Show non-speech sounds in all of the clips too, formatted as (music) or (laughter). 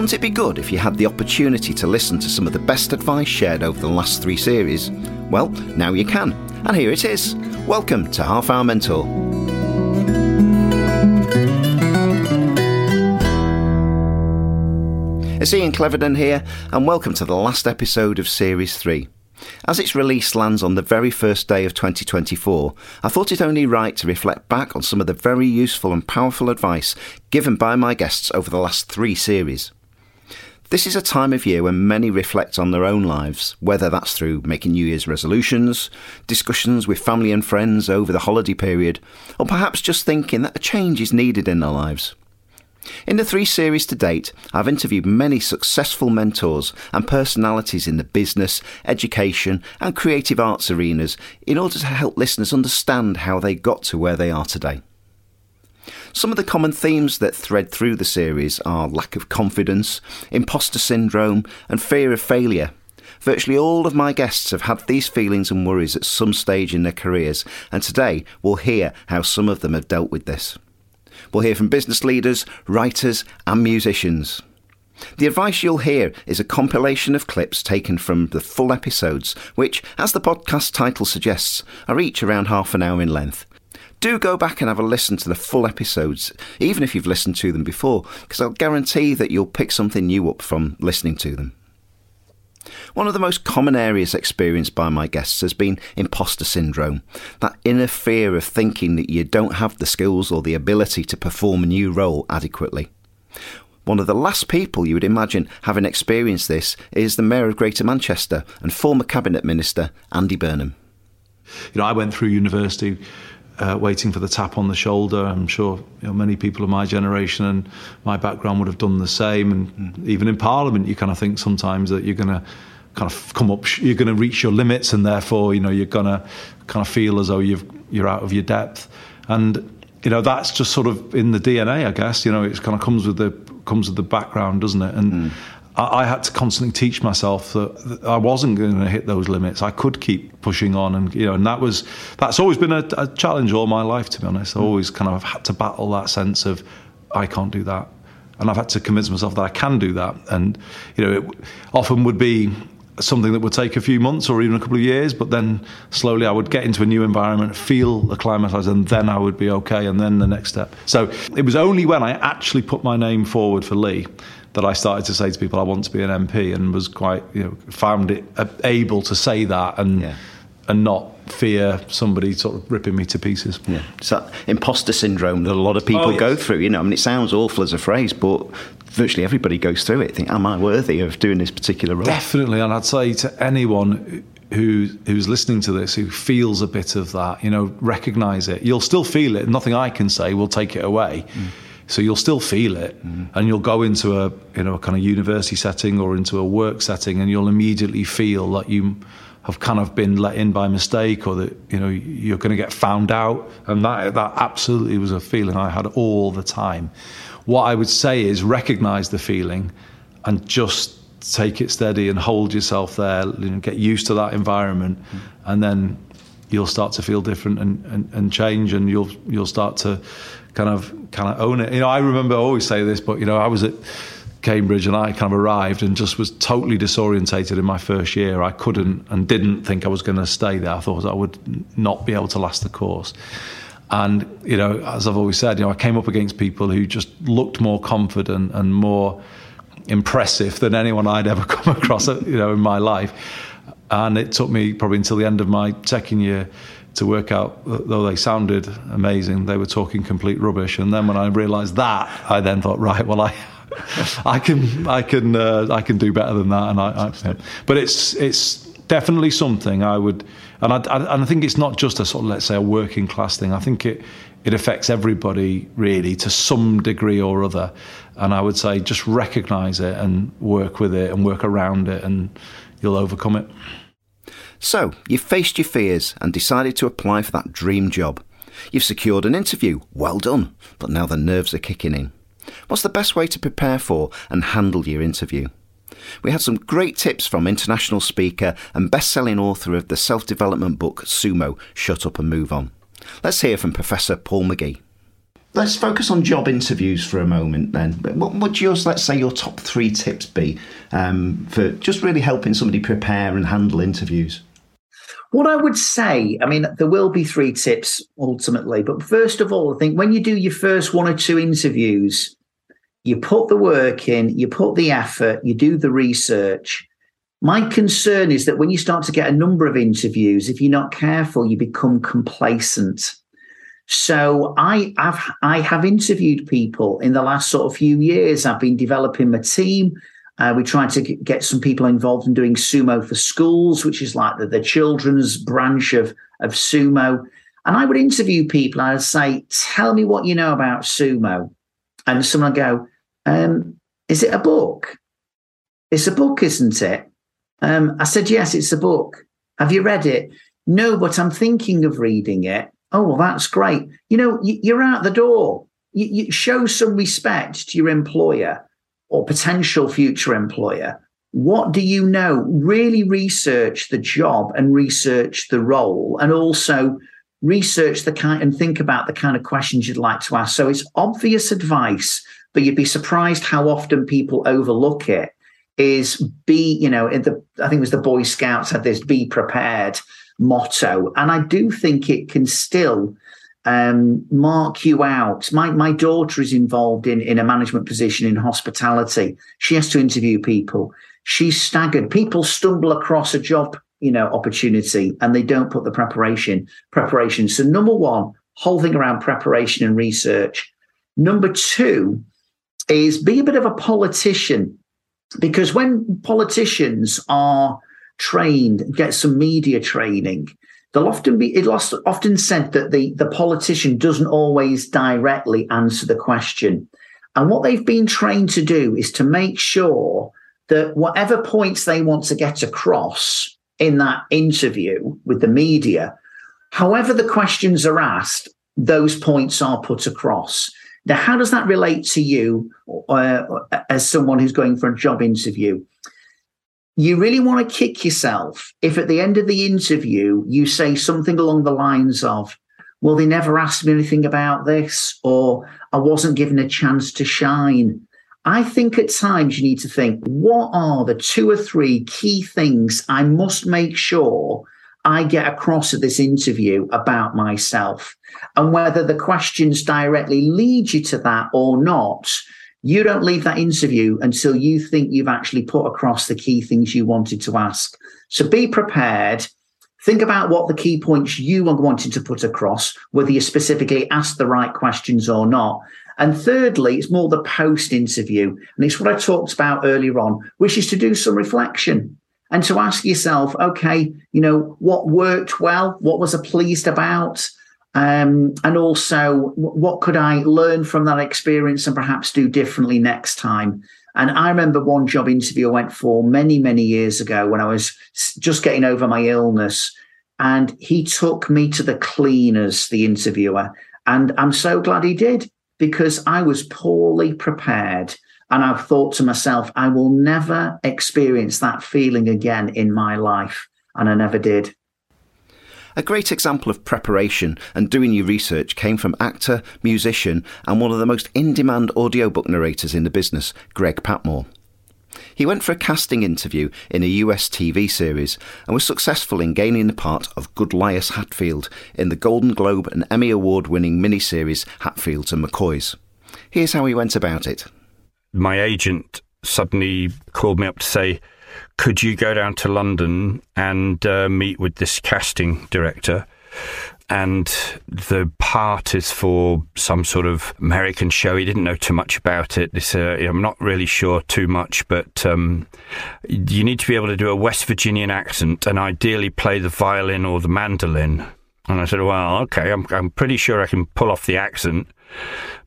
Wouldn't it be good if you had the opportunity to listen to some of the best advice shared over the last three series? Well, now you can, and here it is. Welcome to Half Hour Mentor. It's Ian Cleverdon here, and welcome to the last episode of Series 3. As its release lands on the very first day of 2024, I thought it only right to reflect back on some of the very useful and powerful advice given by my guests over the last three series. This is a time of year when many reflect on their own lives, whether that's through making New Year's resolutions, discussions with family and friends over the holiday period, or perhaps just thinking that a change is needed in their lives. In the three series to date, I've interviewed many successful mentors and personalities in the business, education, and creative arts arenas in order to help listeners understand how they got to where they are today. Some of the common themes that thread through the series are lack of confidence, imposter syndrome, and fear of failure. Virtually all of my guests have had these feelings and worries at some stage in their careers, and today we'll hear how some of them have dealt with this. We'll hear from business leaders, writers, and musicians. The advice you'll hear is a compilation of clips taken from the full episodes, which, as the podcast title suggests, are each around half an hour in length. Do go back and have a listen to the full episodes, even if you've listened to them before, because I'll guarantee that you'll pick something new up from listening to them. One of the most common areas experienced by my guests has been imposter syndrome, that inner fear of thinking that you don't have the skills or the ability to perform a new role adequately. One of the last people you would imagine having experienced this is the Mayor of Greater Manchester and former Cabinet Minister Andy Burnham. You know, I went through university uh, waiting for the tap on the shoulder. I'm sure you know, many people of my generation and my background would have done the same. And mm. even in Parliament, you kind of think sometimes that you're going to kind of come up, you're going to reach your limits, and therefore, you know, you're going to kind of feel as though you've, you're out of your depth. And you know, that's just sort of in the DNA, I guess. You know, it kind of comes with the comes with the background, doesn't it? And mm. I, I, had to constantly teach myself that, that I wasn't going to hit those limits. I could keep pushing on, and you know, and that was that's always been a, a challenge all my life. To be honest, I always kind of had to battle that sense of I can't do that, and I've had to convince myself that I can do that. And you know, it often would be something that would take a few months or even a couple of years, but then slowly I would get into a new environment, feel acclimatized, and then I would be okay, and then the next step. So it was only when I actually put my name forward for Leigh that I started to say to people, I want to be an MP, and was quite, you know, found it able to say that and yeah. and not fear somebody sort of ripping me to pieces. Yeah, it's that imposter syndrome that a lot of people oh, yes. go through. You know, I mean, it sounds awful as a phrase, but virtually everybody goes through it. Think, am I worthy of doing this particular role? Definitely, and I'd say to anyone who who's listening to this who feels a bit of that, you know, recognise it. You'll still feel it. Nothing I can say will take it away. Mm. So you'll still feel it, mm. and you'll go into a you know a kind of university setting or into a work setting, and you'll immediately feel that you have kind of been let in by mistake, or that you know you're going to get found out, and that that absolutely was a feeling I had all the time. What I would say is recognise the feeling, and just take it steady and hold yourself there, you know, get used to that environment, mm. and then you'll start to feel different and, and, and change, and you'll you'll start to kind of kind of own it. You know, I remember I always say this, but you know, I was at Cambridge and I kind of arrived and just was totally disorientated in my first year. I couldn't and didn't think I was going to stay there. I thought I would not be able to last the course. And you know, as I've always said, you know, I came up against people who just looked more confident and more impressive than anyone I'd ever (laughs) come across, you know, in my life. And it took me probably until the end of my second year to work out, though they sounded amazing, they were talking complete rubbish. And then when I realised that, I then thought, right, well, I, (laughs) I can, I can, uh, I can do better than that. And I, I, but it's, it's definitely something I would, and I, I, and I think it's not just a sort of, let's say, a working class thing. I think it, it affects everybody really to some degree or other. And I would say just recognise it and work with it and work around it, and you'll overcome it. So, you've faced your fears and decided to apply for that dream job. You've secured an interview, well done, but now the nerves are kicking in. What's the best way to prepare for and handle your interview? We had some great tips from international speaker and best selling author of the self development book Sumo Shut Up and Move On. Let's hear from Professor Paul McGee. let's focus on job interviews for a moment then. What would yours, let's say, your top three tips be um, for just really helping somebody prepare and handle interviews? What I would say, I mean, there will be three tips ultimately, but first of all, I think when you do your first one or two interviews, you put the work in, you put the effort, you do the research. My concern is that when you start to get a number of interviews, if you're not careful, you become complacent. So I have I have interviewed people in the last sort of few years. I've been developing my team. Uh, we tried to get some people involved in doing sumo for schools, which is like the, the children's branch of, of sumo. And I would interview people I'd say, Tell me what you know about sumo. And someone would go, um, Is it a book? It's a book, isn't it? Um, I said, Yes, it's a book. Have you read it? No, but I'm thinking of reading it. Oh, well, that's great. You know, you're out the door. You, you show some respect to your employer or potential future employer, what do you know? Really research the job and research the role, and also research the kind and think about the kind of questions you'd like to ask. So it's obvious advice, but you'd be surprised how often people overlook it. Is be, you know, the I think it was the Boy Scouts had this be prepared motto. And I do think it can still um, mark you out. My my daughter is involved in in a management position in hospitality. She has to interview people. She's staggered. People stumble across a job, you know, opportunity, and they don't put the preparation preparation. So number one, whole thing around preparation and research. Number two is be a bit of a politician, because when politicians are trained, get some media training, They'll often be it often said that the, the politician doesn't always directly answer the question. And what they've been trained to do is to make sure that whatever points they want to get across in that interview with the media, however the questions are asked, those points are put across. Now, how does that relate to you uh, as someone who's going for a job interview? You really want to kick yourself if at the end of the interview you say something along the lines of, well, they never asked me anything about this, or I wasn't given a chance to shine. I think at times you need to think, what are the two or three key things I must make sure I get across at this interview about myself? And whether the questions directly lead you to that or not, you don't leave that interview until you think you've actually put across the key things you wanted to ask. So be prepared. Think about what the key points you are wanting to put across, whether you specifically asked the right questions or not. And thirdly, it's more the post interview. And it's what I talked about earlier on, which is to do some reflection and to ask yourself, okay, you know, what worked well? What was I pleased about? Um, and also, what could I learn from that experience and perhaps do differently next time? And I remember one job interview I went for many, many years ago when I was just getting over my illness. And he took me to the cleaners, the interviewer. And I'm so glad he did because I was poorly prepared. And I've thought to myself, I will never experience that feeling again in my life. And I never did. A great example of preparation and doing your research came from actor, musician, and one of the most in demand audiobook narrators in the business, Greg Patmore. He went for a casting interview in a US TV series and was successful in gaining the part of Goodlias Hatfield in the Golden Globe and Emmy Award winning miniseries Hatfields and McCoys. Here's how he went about it. My agent suddenly called me up to say, could you go down to London and uh, meet with this casting director? And the part is for some sort of American show. He didn't know too much about it. Uh, I'm not really sure too much, but um, you need to be able to do a West Virginian accent and ideally play the violin or the mandolin. And I said, well, okay, I'm, I'm pretty sure I can pull off the accent,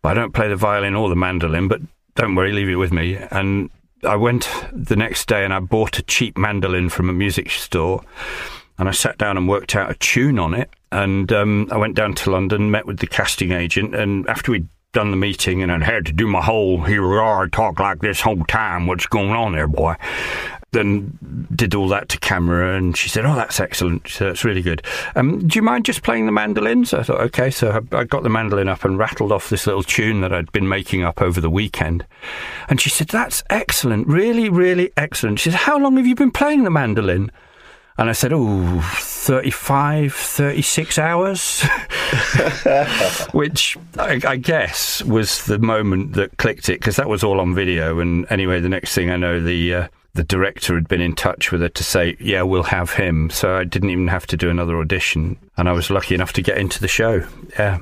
but I don't play the violin or the mandolin, but don't worry, leave it with me. And I went the next day and I bought a cheap mandolin from a music store and I sat down and worked out a tune on it. And um, I went down to London, met with the casting agent, and after we'd done the meeting and I'd had to do my whole here we are, talk like this whole time, what's going on there, boy? Then did all that to camera, and she said, "Oh, that's excellent. So that's really good. Um, do you mind just playing the mandolin?" So I thought, "Okay." So I, I got the mandolin up and rattled off this little tune that I'd been making up over the weekend, and she said, "That's excellent. Really, really excellent." She said, "How long have you been playing the mandolin?" And I said, oh, 35, 36 hours, (laughs) which I, I, guess was the moment that clicked it because that was all on video. And anyway, the next thing I know, the uh, the director had been in touch with her to say, yeah, we'll have him. So I didn't even have to do another audition. And I was lucky enough to get into the show. Yeah.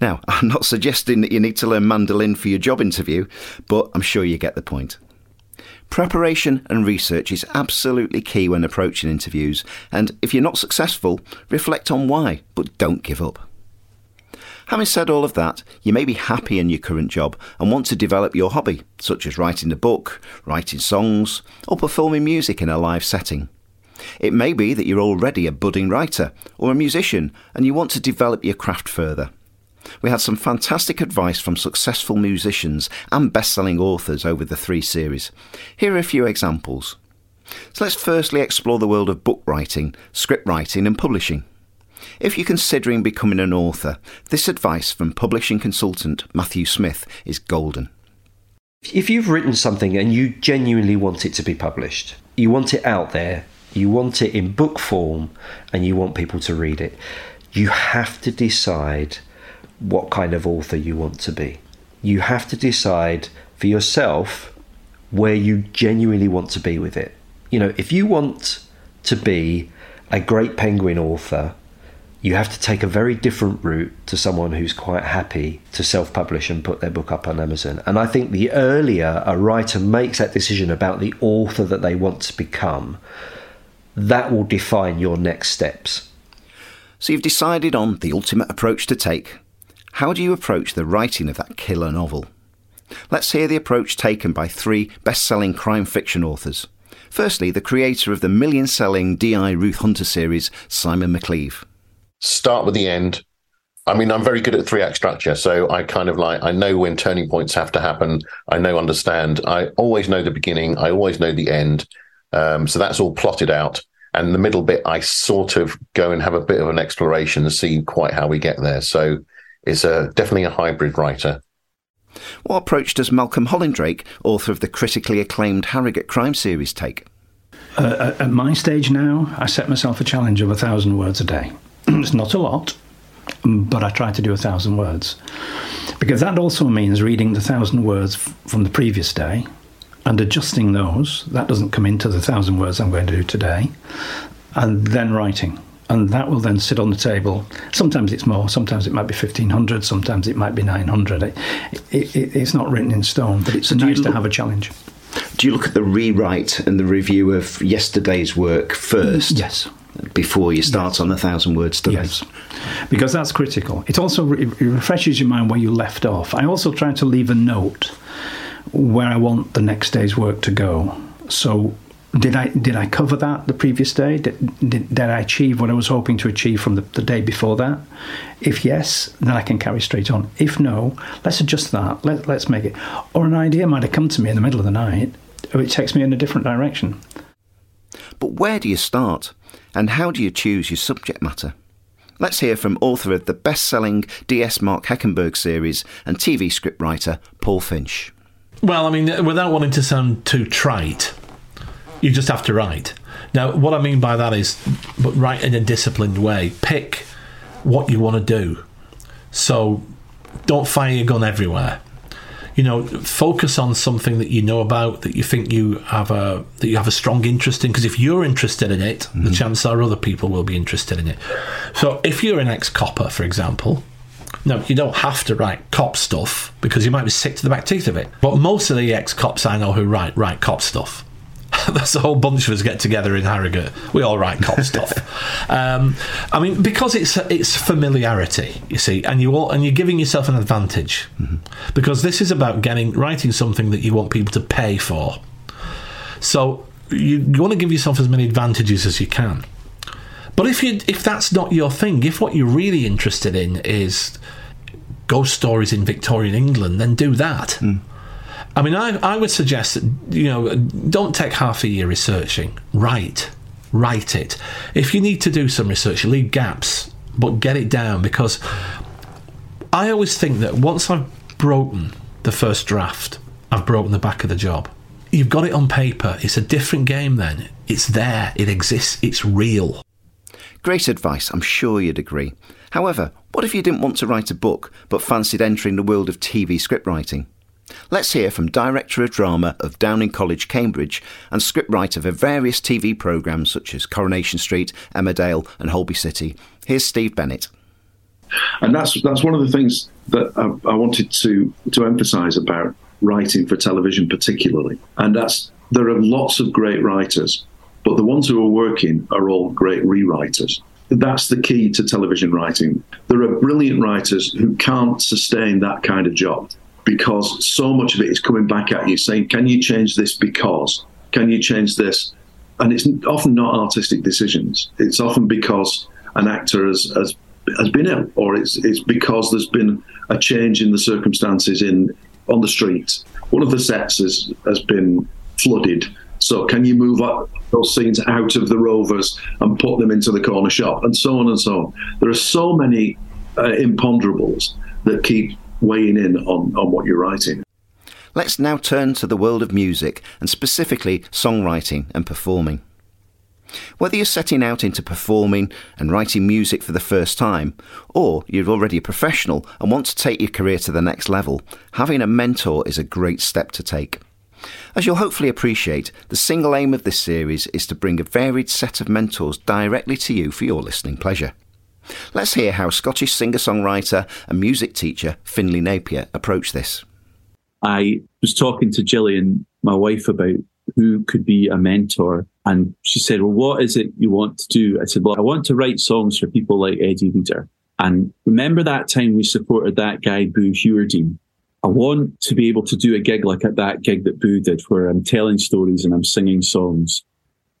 Now, (laughs) I'm not suggesting that you need to learn mandolin for your job interview, but I'm sure you get the point. Preparation and research is absolutely key when approaching interviews, and if you're not successful, reflect on why, but don't give up. Having said all of that, you may be happy in your current job and want to develop your hobby, such as writing a book, writing songs, or performing music in a live setting. It may be that you're already a budding writer or a musician and you want to develop your craft further. We had some fantastic advice from successful musicians and best selling authors over the three series. Here are a few examples. So let's firstly explore the world of book writing, script writing, and publishing. If you're considering becoming an author, this advice from publishing consultant Matthew Smith is golden. If you've written something and you genuinely want it to be published, you want it out there, you want it in book form, and you want people to read it, you have to decide what kind of author you want to be. You have to decide for yourself where you genuinely want to be with it. You know, if you want to be a great penguin author, you have to take a very different route to someone who's quite happy to self publish and put their book up on Amazon. And I think the earlier a writer makes that decision about the author that they want to become, that will define your next steps. So you've decided on the ultimate approach to take how do you approach the writing of that killer novel? Let's hear the approach taken by three best selling crime fiction authors. Firstly, the creator of the million selling D.I. Ruth Hunter series, Simon McCleave. Start with the end. I mean, I'm very good at three act structure, so I kind of like, I know when turning points have to happen. I know, understand. I always know the beginning, I always know the end. Um, so that's all plotted out. And the middle bit, I sort of go and have a bit of an exploration and see quite how we get there. So it's a, definitely a hybrid writer. What approach does Malcolm Hollingdrake, author of the critically acclaimed Harrogate crime series, take? Uh, at my stage now, I set myself a challenge of a thousand words a day. (clears throat) it's not a lot, but I try to do a thousand words. Because that also means reading the thousand words from the previous day and adjusting those. That doesn't come into the thousand words I'm going to do today. And then writing and that will then sit on the table. Sometimes it's more, sometimes it might be 1500, sometimes it might be 900. It, it, it, it's not written in stone, but it's so nice look, to have a challenge. Do you look at the rewrite and the review of yesterday's work first? Yes. Before you start yes. on the thousand word study? Yes, because that's critical. It also re- it refreshes your mind where you left off. I also try to leave a note where I want the next day's work to go. So did I did I cover that the previous day? Did, did, did I achieve what I was hoping to achieve from the, the, day before that? If yes, then I can carry straight on. If no, let's adjust that. Let, let's make it. Or an idea might have come to me in the middle of the night, or it takes me in a different direction. But where do you start, and how do you choose your subject matter? Let's hear from author of the best-selling DS Mark Heckenburg series and TV scriptwriter Paul Finch. Well, I mean, without wanting to sound too trite, you just have to write. Now, what I mean by that is, but write in a disciplined way. Pick what you want to do. So, don't fire your gun everywhere. You know, focus on something that you know about, that you think you have a that you have a strong interest in. Because if you're interested in it, mm-hmm. the chances are other people will be interested in it. So, if you're an ex-copper, for example, no, you don't have to write cop stuff because you might be sick to the back teeth of it. But most of the ex-cops I know who write write cop stuff. (laughs) That's a whole bunch of us get together in Harrogate. We all write cop stuff. (laughs) Um, I mean, because it's it's familiarity, you see, and you all and you're giving yourself an advantage mm-hmm. because this is about getting writing something that you want people to pay for. So you, you want to give yourself as many advantages as you can. But if you if that's not your thing, if what you're really interested in is ghost stories in Victorian England, then do that. Mm I mean, I, I would suggest that, you know, don't take half a year researching. Write. Write it. If you need to do some research, leave gaps, but get it down because I always think that once I've broken the first draft, I've broken the back of the job. You've got it on paper. It's a different game then. It's there. It exists. It's real. Great advice, I'm sure you'd agree. However, what if you didn't want to write a book but fancied entering the world of TV scriptwriting? Let's hear from Director of Drama of Downing College, Cambridge, and scriptwriter for various TV programmes such as Coronation Street, Emmerdale, and Holby City. Here's Steve Bennett. And that's that's one of the things that I, I wanted to to emphasise about writing for television, particularly. And that's there are lots of great writers, but the ones who are working are all great rewriters. That's the key to television writing. There are brilliant writers who can't sustain that kind of job because so much of it is coming back at you saying, Can you change this because? Can you change this? And it's often not artistic decisions. It's often because an actor has, has, has been ill, or it's, it's because there's been a change in the circumstances in on the street. One of the sets has, has been flooded. So can you move up those scenes out of the rovers and put them into the corner shop, and so on and so on. There are so many uh, imponderables that keep weighing in on, on what you're writing. Let's now turn to the world of music and specifically songwriting and performing. Whether you're setting out into performing and writing music for the first time, or you're already a professional and want to take your career to the next level, having a mentor is a great step to take. As you'll hopefully appreciate, the single aim of this series is to bring a varied set of mentors directly to you for your listening pleasure. Let's hear how Scottish singer songwriter and music teacher Findlay Napier approached this. I was talking to Gillian, my wife, about who could be a mentor. And she said, Well, what is it you want to do? I said, Well, I want to write songs for people like Eddie Reader. And remember that time we supported that guy, Boo Hewerdine? I want to be able to do a gig like at that gig that Boo did, where I'm telling stories and I'm singing songs.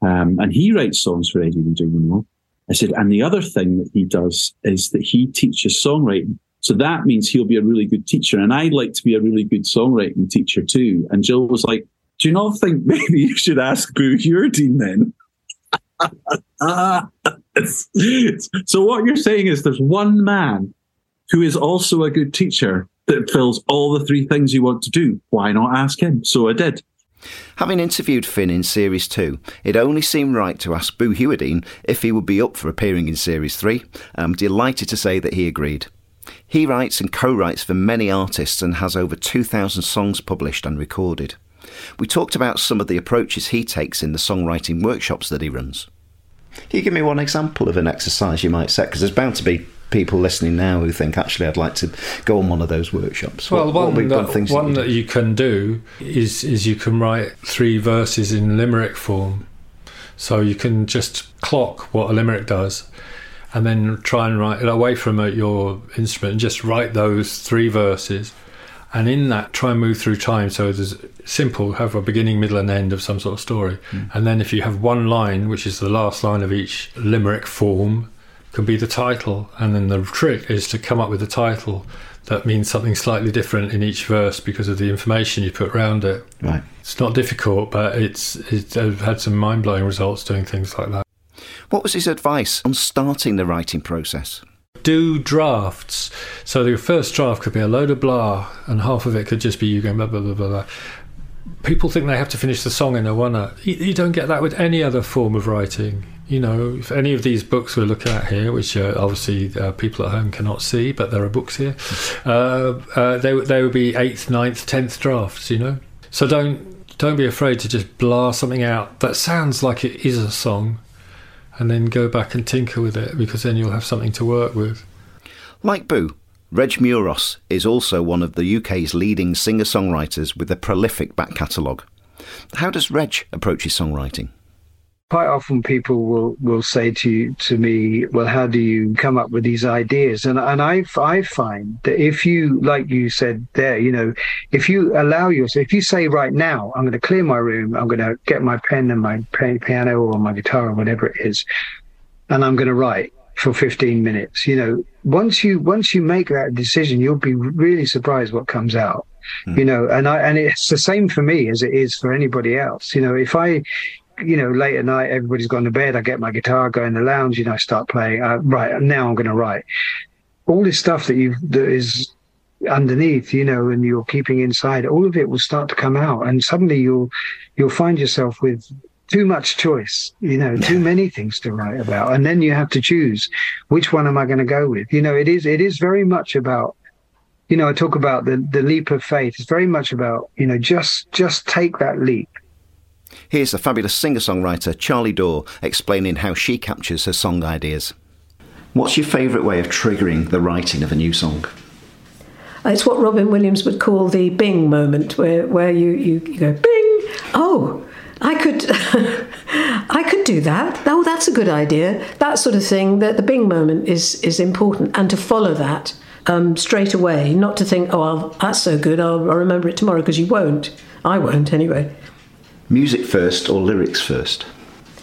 Um, and he writes songs for Eddie Reader, you know. I said, and the other thing that he does is that he teaches songwriting. So that means he'll be a really good teacher. And I'd like to be a really good songwriting teacher too. And Jill was like, do you not think (laughs) maybe you should ask Boo Hewerdine then? (laughs) so what you're saying is there's one man who is also a good teacher that fills all the three things you want to do. Why not ask him? So I did. Having interviewed Finn in Series 2, it only seemed right to ask Boo Hewerdine if he would be up for appearing in Series 3. I'm delighted to say that he agreed. He writes and co writes for many artists and has over 2,000 songs published and recorded. We talked about some of the approaches he takes in the songwriting workshops that he runs. Can you give me one example of an exercise you might set? Because there's bound to be people listening now who think actually I'd like to go on one of those workshops? Well, what, one, what that, one that you can do is is you can write three verses in limerick form. So you can just clock what a limerick does, and then try and write it away from your instrument and just write those three verses. And in that, try and move through time. So there's simple, have a beginning, middle, and end of some sort of story. Mm. And then if you have one line, which is the last line of each limerick form, can be the title. And then the trick is to come up with a title that means something slightly different in each verse because of the information you put around it. Right. It's not difficult, but it's, it's I've had some mind blowing results doing things like that. What was his advice on starting the writing process? Do drafts. So your first draft could be a load of blah, and half of it could just be you going blah blah blah blah. blah. People think they have to finish the song in a one. You, you don't get that with any other form of writing you know, if any of these books we're looking at here, which uh, obviously uh, people at home cannot see, but there are books here, uh, uh, they they would be eighth, ninth, tenth drafts. You know, so don't don't be afraid to just blast something out that sounds like it is a song, and then go back and tinker with it because then you'll have something to work with. Like Boo, Reg Meuross is also one of the UK's leading singer songwriters with a prolific back catalogue. How does Reg approach his songwriting? Quite often people will will say to you, to me well how do you come up with these ideas and and i i find that if you like you said there you know if you allow yourself if you say right now i'm going to clear my room i'm going to get my pen and my piano or my guitar or whatever it is and i'm going to write for 15 minutes you know once you once you make that decision you'll be really surprised what comes out hmm. you know, and I and it's the same for me as it is for anybody else. You know, if I you know, late at night, everybody's gone to bed. I get my guitar, go in the lounge, you know, I start playing. Uh, right now, I'm going to write all this stuff that you that is underneath, you know, and you're keeping inside. All of it will start to come out, and suddenly you'll you'll find yourself with too much choice, you know, too many things to write about, and then you have to choose which one am I going to go with. You know, it is it is very much about you know, I talk about the the leap of faith. It's very much about you know just just take that leap. Here's the fabulous singer-songwriter Charlie Dore explaining how she captures her song ideas. What's your favourite way of triggering the writing of a new song? It's what Robin Williams would call the Bing moment, where where you you, you go Bing. Oh, I could, (laughs) I could do that. Oh, that's a good idea. That sort of thing. That the Bing moment is is important, and to follow that um, straight away, not to think, oh, I'll, that's so good. I'll, I'll remember it tomorrow because you won't. I won't anyway. Music first or lyrics first?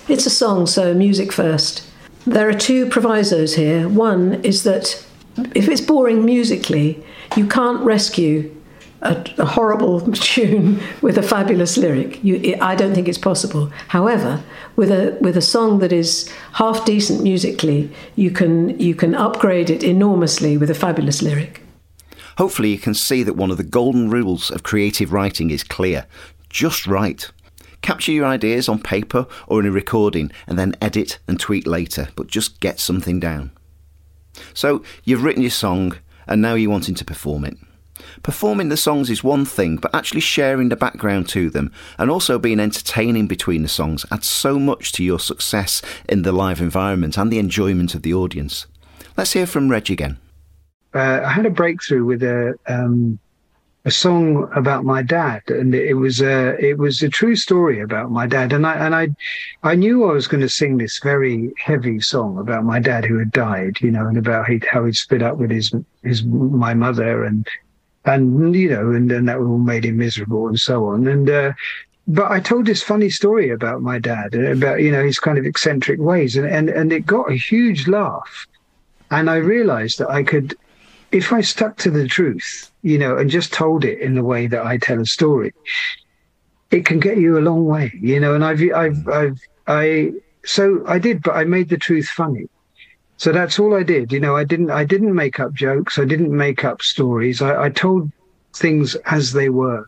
It's a song, so music first. There are two provisos here. One is that if it's boring musically, you can't rescue a, a, horrible (laughs) tune with a fabulous lyric. You, I don't think it's possible. However, with a with a song that is half decent musically, you can you can upgrade it enormously with a fabulous lyric. Hopefully, you can see that one of the golden rules of creative writing is clear: just write. Capture your ideas on paper or in a recording and then edit and tweak later, but just get something down. So, you've written your song and now you're wanting to perform it. Performing the songs is one thing, but actually sharing the background to them and also being entertaining between the songs adds so much to your success in the live environment and the enjoyment of the audience. Let's hear from Reg again. Uh, I had a breakthrough with a um, a song about my dad, and it was a it was a true story about my dad. And I and I I knew I was going to sing this very heavy song about my dad who had died, you know, and about he, how he'd split up with his his my mother and and you know, and then that all made him miserable and so on. And uh, but I told this funny story about my dad about you know his kind of eccentric ways, and and and it got a huge laugh. And I realized that I could if I stuck to the truth, you know, and just told it in the way that I tell a story, it can get you a long way, you know. And I've, I've, I've, I, so I did, but I made the truth funny. So that's all I did. You know, I didn't, I didn't make up jokes. I didn't make up stories. I, I told things as they were.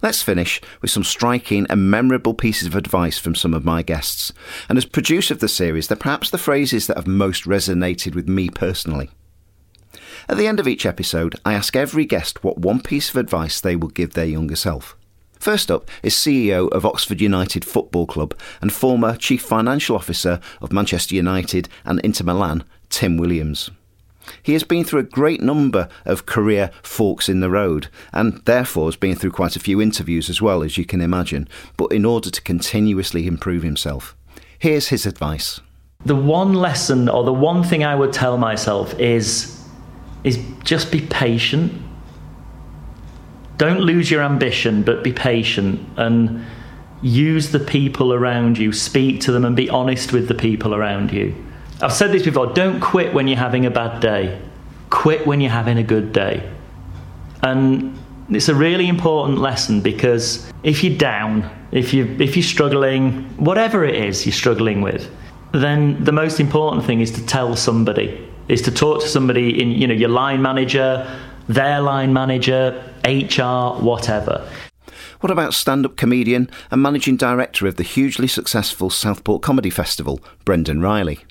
Let's finish with some striking and memorable pieces of advice from some of my guests. And as producer of the series, they're perhaps the phrases that have most resonated with me personally. At the end of each episode, I ask every guest what one piece of advice they will give their younger self. First up is CEO of Oxford United Football Club and former Chief Financial Officer of Manchester United and Inter Milan, Tim Williams. He has been through a great number of career forks in the road and therefore has been through quite a few interviews as well, as you can imagine, but in order to continuously improve himself. Here's his advice. The one lesson or the one thing I would tell myself is is just be patient. Don't lose your ambition, but be patient and use the people around you, speak to them, and be honest with the people around you. I've said this before don't quit when you're having a bad day, quit when you're having a good day. And it's a really important lesson because if you're down, if, you, if you're struggling, whatever it is you're struggling with, then the most important thing is to tell somebody is to talk to somebody in you know your line manager, their line manager, HR, whatever. What about stand up comedian and managing director of the hugely successful Southport Comedy Festival, Brendan Riley?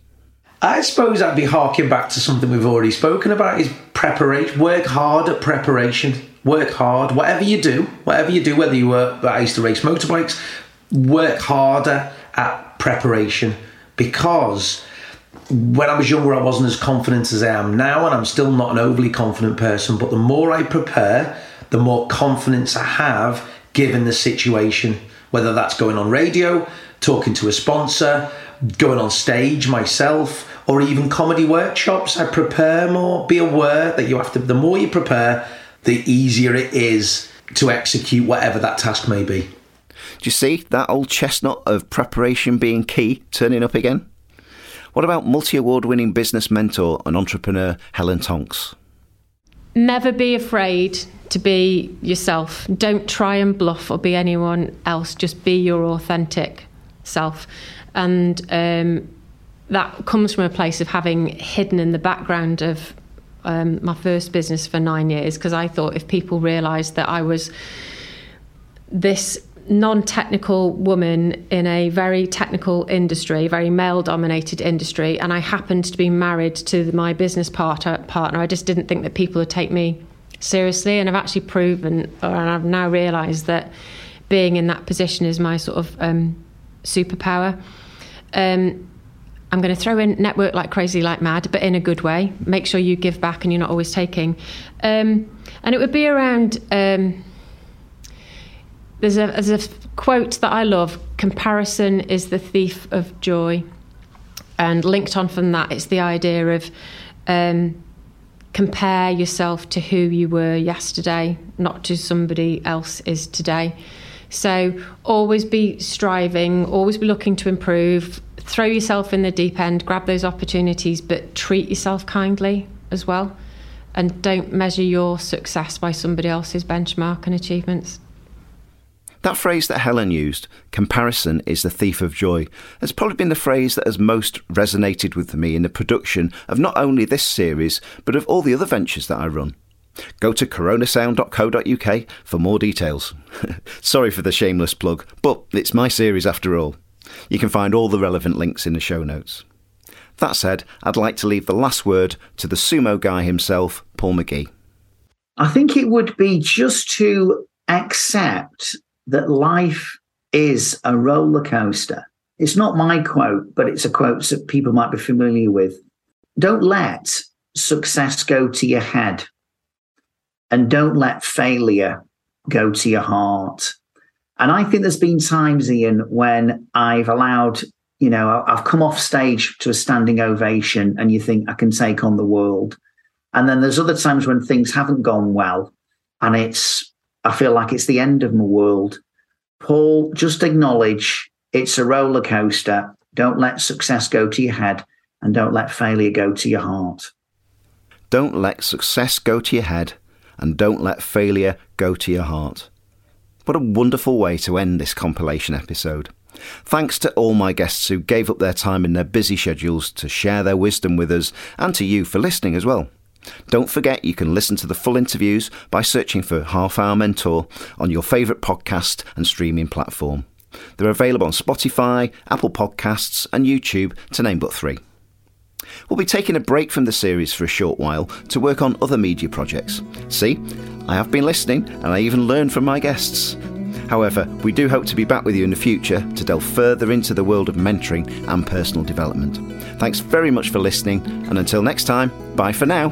I suppose I'd be harking back to something we've already spoken about is preparation. Work hard at preparation. Work hard. Whatever you do, whatever you do, whether you work, I used to race motorbikes, work harder at preparation because when I was younger, I wasn't as confident as I am now, and I'm still not an overly confident person. But the more I prepare, the more confidence I have given the situation, whether that's going on radio, talking to a sponsor, going on stage myself, or even comedy workshops. I prepare more, be aware that you have to, the more you prepare, the easier it is to execute whatever that task may be. Do you see that old chestnut of preparation being key turning up again? What about multi award winning business mentor and entrepreneur Helen Tonks? Never be afraid to be yourself. Don't try and bluff or be anyone else. Just be your authentic self. And um, that comes from a place of having hidden in the background of um, my first business for nine years because I thought if people realised that I was this non-technical woman in a very technical industry, very male-dominated industry, and I happened to be married to my business partner. Partner, I just didn't think that people would take me seriously, and I've actually proven, or I've now realised that being in that position is my sort of um, superpower. Um, I'm going to throw in network like crazy, like mad, but in a good way. Make sure you give back and you're not always taking. Um, and it would be around. Um, there's a, there's a quote that I love comparison is the thief of joy. And linked on from that, it's the idea of um, compare yourself to who you were yesterday, not to somebody else is today. So always be striving, always be looking to improve, throw yourself in the deep end, grab those opportunities, but treat yourself kindly as well. And don't measure your success by somebody else's benchmark and achievements. That phrase that Helen used, comparison is the thief of joy, has probably been the phrase that has most resonated with me in the production of not only this series, but of all the other ventures that I run. Go to karonasound.co.uk for more details. (laughs) Sorry for the shameless plug, but it's my series after all. You can find all the relevant links in the show notes. That said, I'd like to leave the last word to the sumo guy himself, Paul McGee. I think it would be just to accept that life is a roller coaster. It's not my quote, but it's a quote that people might be familiar with. Don't let success go to your head, and don't let failure go to your heart. And I think there's been times, Ian, when I've allowed, you know, I've come off stage to a standing ovation and you think I can take on the world. And then there's other times when things haven't gone well and it's I feel like it's the end of my world. Paul, just acknowledge it's a roller coaster. Don't let success go to your head and don't let failure go to your heart. Don't let success go to your head and don't let failure go to your heart. What a wonderful way to end this compilation episode. Thanks to all my guests who gave up their time in their busy schedules to share their wisdom with us, and to you for listening as well. Don't forget you can listen to the full interviews by searching for Half Hour Mentor on your favourite podcast and streaming platform. They're available on Spotify, Apple Podcasts, and YouTube, to name but three. We'll be taking a break from the series for a short while to work on other media projects. See, I have been listening and I even learned from my guests. However, we do hope to be back with you in the future to delve further into the world of mentoring and personal development. Thanks very much for listening, and until next time, bye for now.